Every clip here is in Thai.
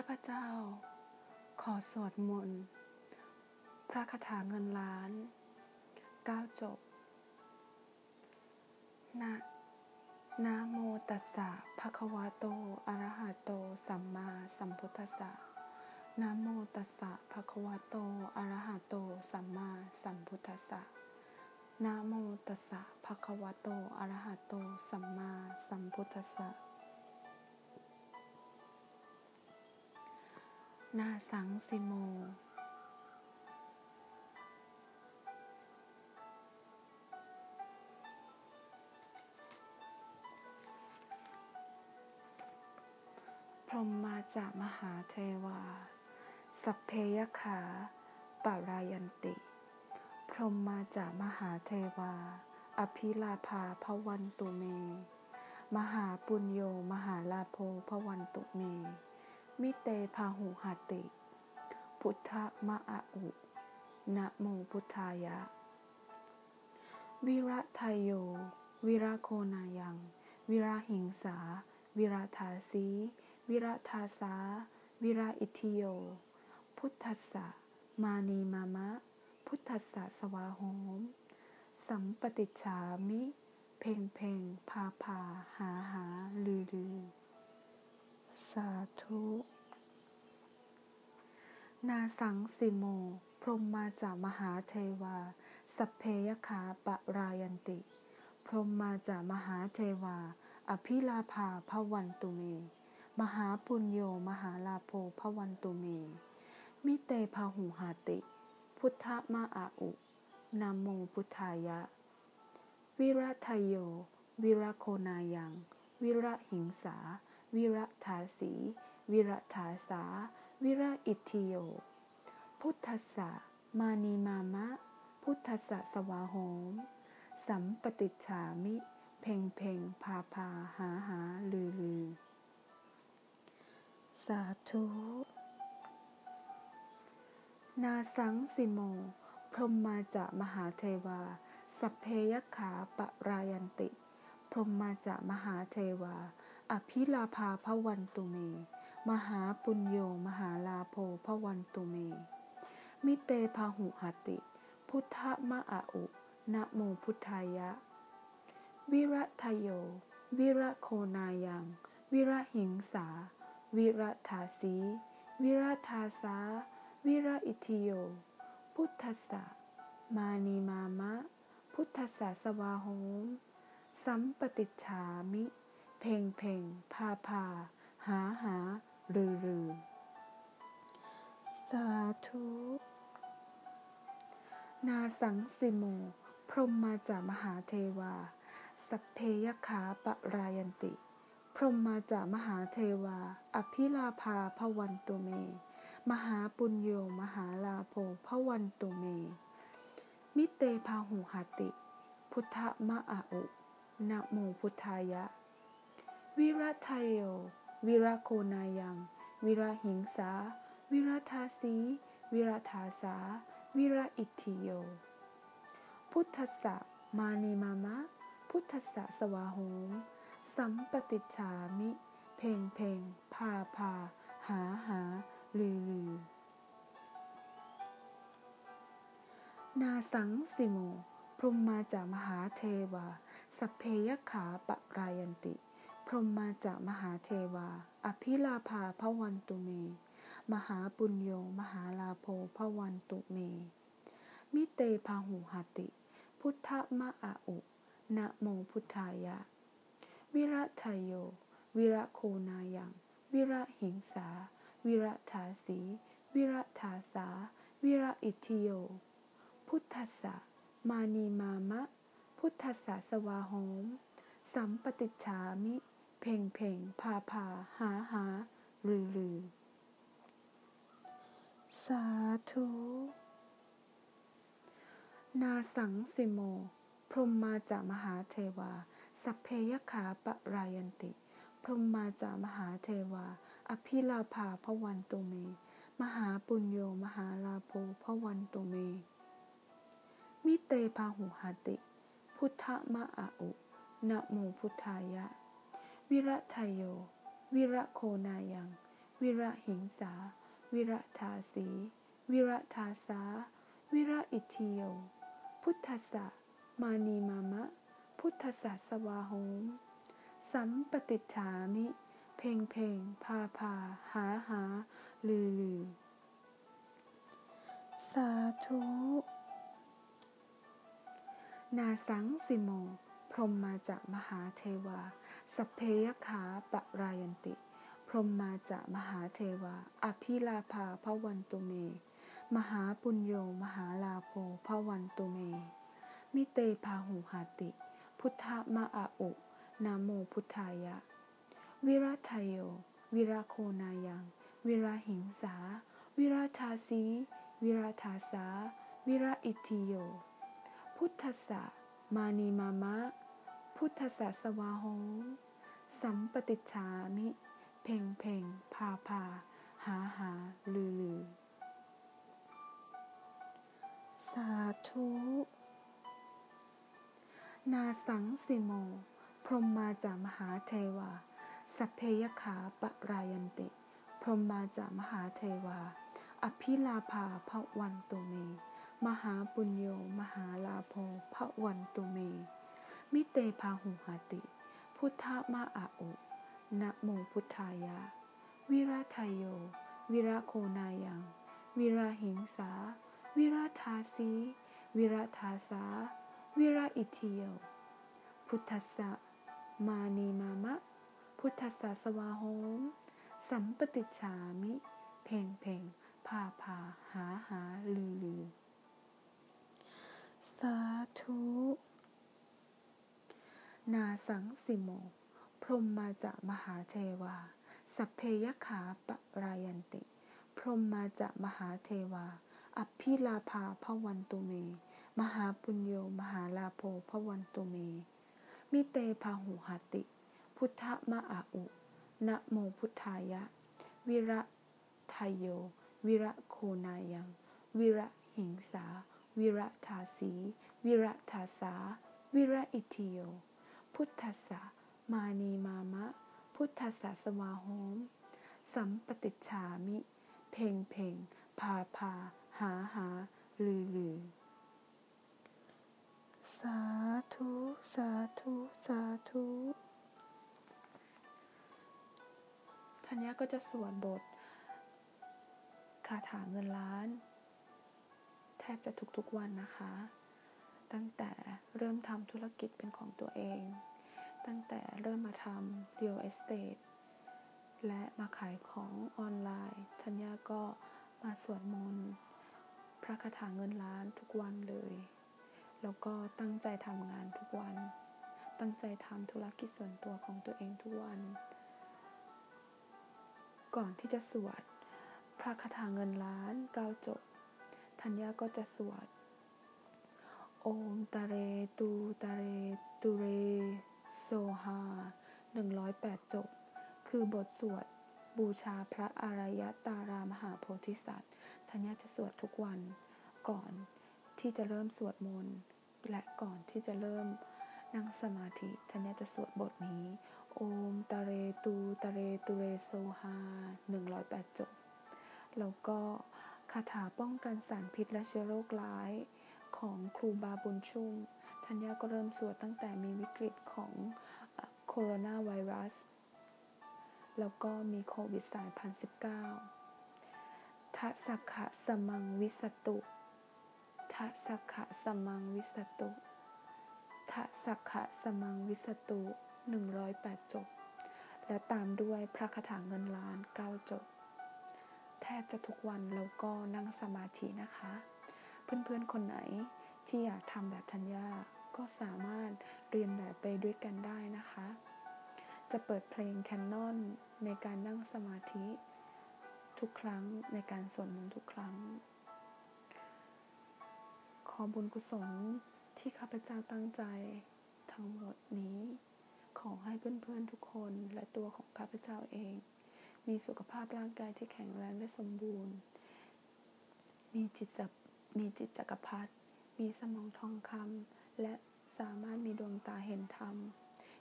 ข้าพเจ้า ขอสวดมนต์ พระคาถาเงินล้านก้าจบ นะนะโมตัสสะภะคะวะโต อะระหะโต สัมมาสัมพุทธัสสะนะโมตัสสะภะคะวะโต อะระหะโต สัมมาสัมพุทธัสสะนะโมตัสสะภะคะวะโต อะระหะโต สัมมาสัมพุทธัสสะ นาสังสิโม พรหมมาจากมหาเทวา สัพเพยขาปารายันติ พรหมมาจากมหาเทวา อภิลาภาพวันตุเม มหาปุญโยมหาลาโภพวันตุเม มิเตพาหุหติ พุทธมะอะอุ นะโมพุทธายะ วิระไทยโย วิระโคนายัง วิระหิงสา วิระทาสีวิระทาสา วิระอิทิโย พุทธัสสะ มานีมามะ พุทธัสสะสวาโหม สัมปติชามิ เพ่งเพ่งพาพาหาหาลือลือ สาธุ นาสังสิโม พรหมมาจากมหาเทวา สัพเพยขาปรายันติ พรหมมาจากมหาเทวา อภิลาภาพวันตุเม มหาปุญโยมหาลาโภพวันตุเม มิเตพาหุหาติ พุทธมาอาอุนาโมพุทธายะ วิระไทยโย วิรโคนายัง วิระหิงสา วิระทาสี วิระทาสา วิระอิทิโย พุทธสะมานีมามะ พุทธสะสวาโหม สัมปติชามิ เพ่งเพ่งพาพาหาหาลือลือ สาธุนาสังสิโม พรหมมาจามหาเทวา สัพเพยขาปรายันติ พรหมมาจามหาเทวา อภิลาภาพวันตุเม มหาปุญโยมหาลาโภพวันตุเม มิเตพาหุหติ พุทธมะอาอุนะโมพุทธายะ วิระทโย วิระโคนายัง วิระหิงสา วิระทาสี วิระทาสา วิระอิทิโย พุทธสะมานีมามะ พุทธสะสวาโหมสัมปติชามิ เพ่งเพ่งพาพาหาหาลือลือสาธุ นาสังสิโม พรมมาจากมหาเทวา สัพเพยขาปรายันติ พรมมาจากมหาเทวา อภิลาภาพวันตุเม มหาปุญโยมหาลาโภพวันตุเม มิเตพาหุหติ พุทธมะอาอุนะโมพุทธายะ วิระไทยโย วิรโคนายัง วิรหิงสา วิรทาสี วิรทาสา วิรอิทิโย พุทธสะมานีมามะ พุทธสะสวาโหมสัมปติชามิ เพ่งเพ่งพาพา หาหา ลือลือ นาสังสิโม พรหมมาจากมหาเทวา สัพเพยขาปะรายันติ พรหมมาจากมหาเทวา อภิลาภาพวันตุเม มหาปุญโยมหาลาโภพวันตุเม มิเตพาหุหติ พุทธมะอาอุ นะโมพุทธายะ วิระทยโย วิระโคนายัง วิระหิงสา วิระทาสี วิระทาสา วิระอิทิโย พุทธสะ มานีมามะ พุทธสสะสวาโหมสัมปติชามิ เพ่งเพ่งพาพาหาหาลือลือสาธุ นาสังสิโม พรหมมาจากมหาเทวา สัพเพยขาปรายันติ พรหมมาจากมหาเทวา อภิลาภาพวันตุเม มหาปุญโยมหาลาโภพวันตุเม มิเตพาหุหติ พุทธมะอาอุนะโมพุทธายะ วิระทยโย วิระโคนายัง วิระหิงสา วิระทาสี วิระทาสา วิระอิทิโย พุทธะมานีมามะ พุทธะสวาโหมสัมปติฉามิ เพ่งเพ่งพาพาหาหา ลือลือ สาธุ นาสังสิโม รมมาจากมหาเทวาสเพยขาปรายันติ พรมมาจากมหาเทวา อภิลาภาพวันตุเม มหาปุญโยมหาลาโภพวันตุเม มิเตพาหุหาติ พุทธมาอาอุนาโมพุทธายะ วิรัตโย วิราโคนายัง วิราหิงสา วิราทาสี วิราทาสา วิราอิทิโย พุทธะมานีมามะ พุทธะสวาโห สัมปติชามิ เพ่งเพ่งพาพาหาหาลือลือ สาธุ นาสังสิโม พรหมมาจากมหาเทวา สัพเพยขาปรายันติ พรหมมาจากมหาเทวา อภิลาภาพระวันตุเม มหาปุญโย มหาลาโภพระวันตุเม มิเตพาหุหาติ พุทธมาอาอุนะโมพุทธายะ วิราทยโย วิราโคนายัง วิราหิงสา วิราทาสีวิราทาสา วิราอิทิโย พุทธะมานีมามะ พุทธะสวาโหม สัมปติฉามิ เพ่งเพ่งพาพาหาหาลือลือ สาธุ นาสังสิโม พรหมมาจากมหาเทวา สัพเพยขาปรายันติ พรหมมาจากมหาเทวา อภิลาภาพวันตุเม มหาปุญโยมหาลาโภพวันตุเม มิเตพาหุหติ พุทธมาอาอุนะโมพุทธายะ วิระทยโย วิระโคนายัง วิระหิงสา วิระทาสี วิระทาสา วิระอิทิโย พุทธะมานีมามะ พุทธะสวาโหม สัมปติฉามิ เพ่งเพ่งพาพาหาหาลือลือสาธุ สาธุ สาธุทัญญาก็จะสวดบทคาถาเงินล้าน แทบจะทุกๆวันนะคะ ตั้งแต่เริ่มทำธุรกิจเป็นของตัวเอง ตั้งแต่เริ่มมาทำ real estate และมาขายของออนไลน์ทัญญาก็มาสวดมนต์พระคาถาเงินล้านทุกวันเลย แล้วก็ตั้งใจทำงานทุกวัน ตั้งใจทำธุรกิจส่วนตัวของตัวเองทุกวัน ก่อนที่จะสวด พระคาถาเงินล้านเก้าจบ ธัญญาก็จะสวด อมตาเรตูตาเรตูเรโซฮาหนึ่งร้อยแปดจบ คือบทสวดบูชาพระอารยตารามหาโพธิสัตว์ธัญญาจะสวดทุกวันก่อนที่จะเริ่มสวดมนต์และก่อนที่จะเริ่มนั่งสมาธิธัญญาจะสวดบทนี้ โอมตาเรตูตาเรตูเรโซฮาหนึ่งร้อยแปดจบ แล้วก็คาถาป้องกันสารพิษและเชื้อโรคร้าย ของครูบาบุญชุ่มธัญญาก็เริ่มสวดตั้งแต่มีวิกฤตของโคโรนาไวรัส แล้วก็มีโควิดสายพันสิบเก้าทัสขะสมังวิสตุทัสขะสมังวิสตุทัสขะสมังวิสตุหนึ่งร้อยแปดจบ และตามด้วยพระคาถาเงินล้านเก้าจบ แทบจะทุกวันแล้วก็นั่งสมาธินะคะ เพื่อนๆคนไหนที่อยากทำแบบธัญญาก็สามารถเรียนแบบไปด้วยกันได้นะคะ จะเปิดเพลงแคนนอนในการนั่งสมาธิทุกครั้งในการสวดมนต์ทุกครั้ง ขอบุญกุศลที่ข้าพเจ้าตั้งใจทั้งหมดนี้ ขอให้เพื่อนๆทุกคนและตัวของข้าพเจ้าเอง มีสุขภาพร่างกายที่แข็งแรงและสมบูรณ์ มีจิตจับ มีจิตจักรพรรดิมีสมองทองคำและสามารถมีดวงตาเห็นธรรม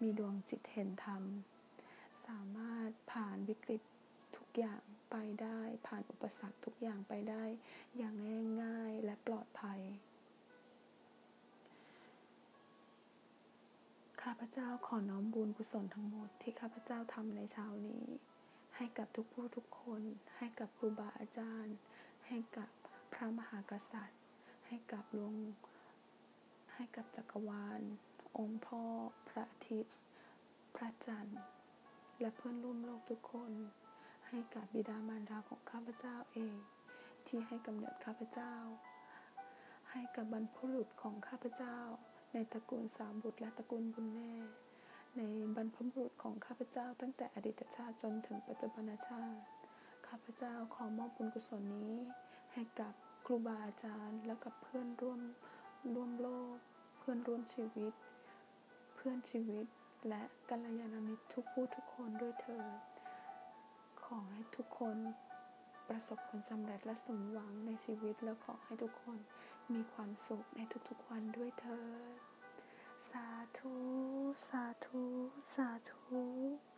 มีดวงจิตเห็นธรรม สามารถผ่านวิกฤตทุกอย่างไปได้ ผ่านอุปสรรคทุกอย่างไปได้ อย่างง่ายๆและปลอดภัย ข้าพเจ้าขอน้อมบุญกุศลทั้งหมดที่ข้าพเจ้าทำในเช้านี้ ให้กับทุกผู้ทุกคน ให้กับครูบาอาจารย์ ให้กับ ระมหากษัตริย์ ให้กับหลวงให้กับจักรวาล องค์พ่อ พระอาทิตย์ พระจันทร์ และเพื่อนร่วมโลกทุกคน ให้กับบิดามารดาของข้าพเจ้าเอง ที่ให้กำเนิดข้าพเจ้า ให้กับบรรพบุรุษของข้าพเจ้า ในตระกูลสามบุตรและตระกูลบุญแม่ในบรรพบุรุษของข้าพเจ้าตั้งแต่อดีตชาติจนถึงปัจจุบันชาติ ข้าพเจ้าขอมอบบุญกุศลนี้ให้กับ รูบาอาจารย์ และกับเพื่อนร่วมร่วมโลก เพื่อนร่วมชีวิต เพื่อนชีวิตและกัลยาณมิตรทุกผู้ทุกคนด้วยเถิดขอให้ทุกคนประสบผลสำเร็จและสมหวังในชีวิตและขอให้ทุกคนมีความสุขในทุกๆวันด้วยเถิดสาธุ สาธุ สาธุ